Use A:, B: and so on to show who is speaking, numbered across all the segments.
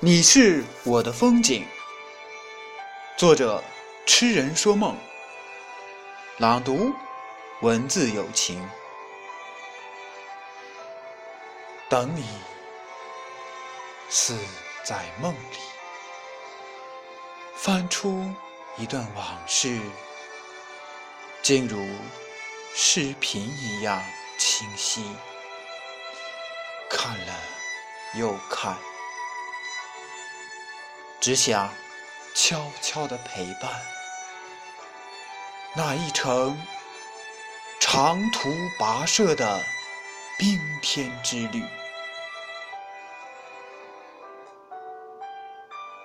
A: 你是我的风景。作者：痴人说梦。朗读：文字有情。等你，似在梦里，翻出一段往事，竟如视频一样清晰。看了又看。只想悄悄地陪伴那一程长途跋涉的冰天之旅。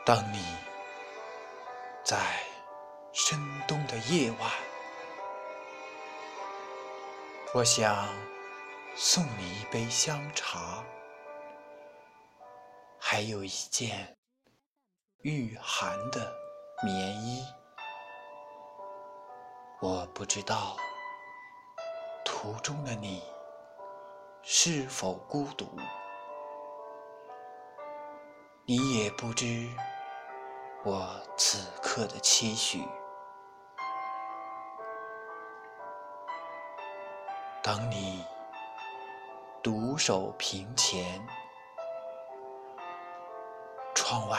A: 当你在深冬的夜晚，我想送你一杯香茶，还有一件。御寒的棉衣，我不知道途中的你是否孤独，你也不知我此刻的期许。当你独守屏前，窗外。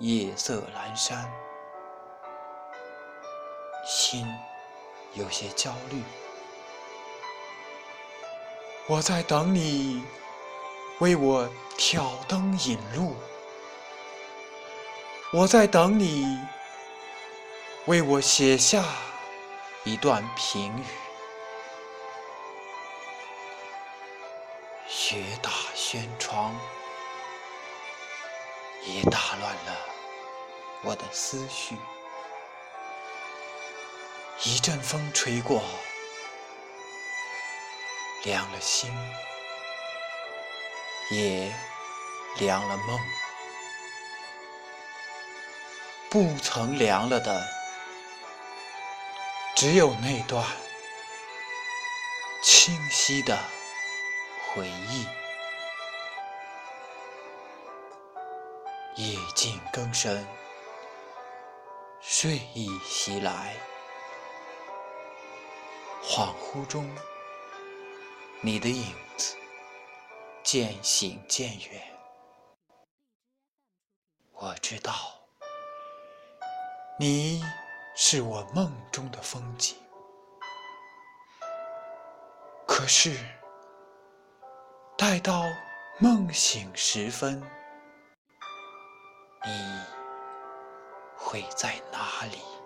A: 夜色阑珊，心有些焦虑。我在等你为我挑灯引路，我在等你为我写下一段评语。雪打轩窗。也打乱了我的思绪。一阵风吹过，凉了心，也凉了梦。不曾凉了的，只有那段清晰的回忆。夜静更深，睡意袭来，恍惚中，你的影子渐行渐远。我知道，你是我梦中的风景，可是，待到梦醒时分。你会在哪里？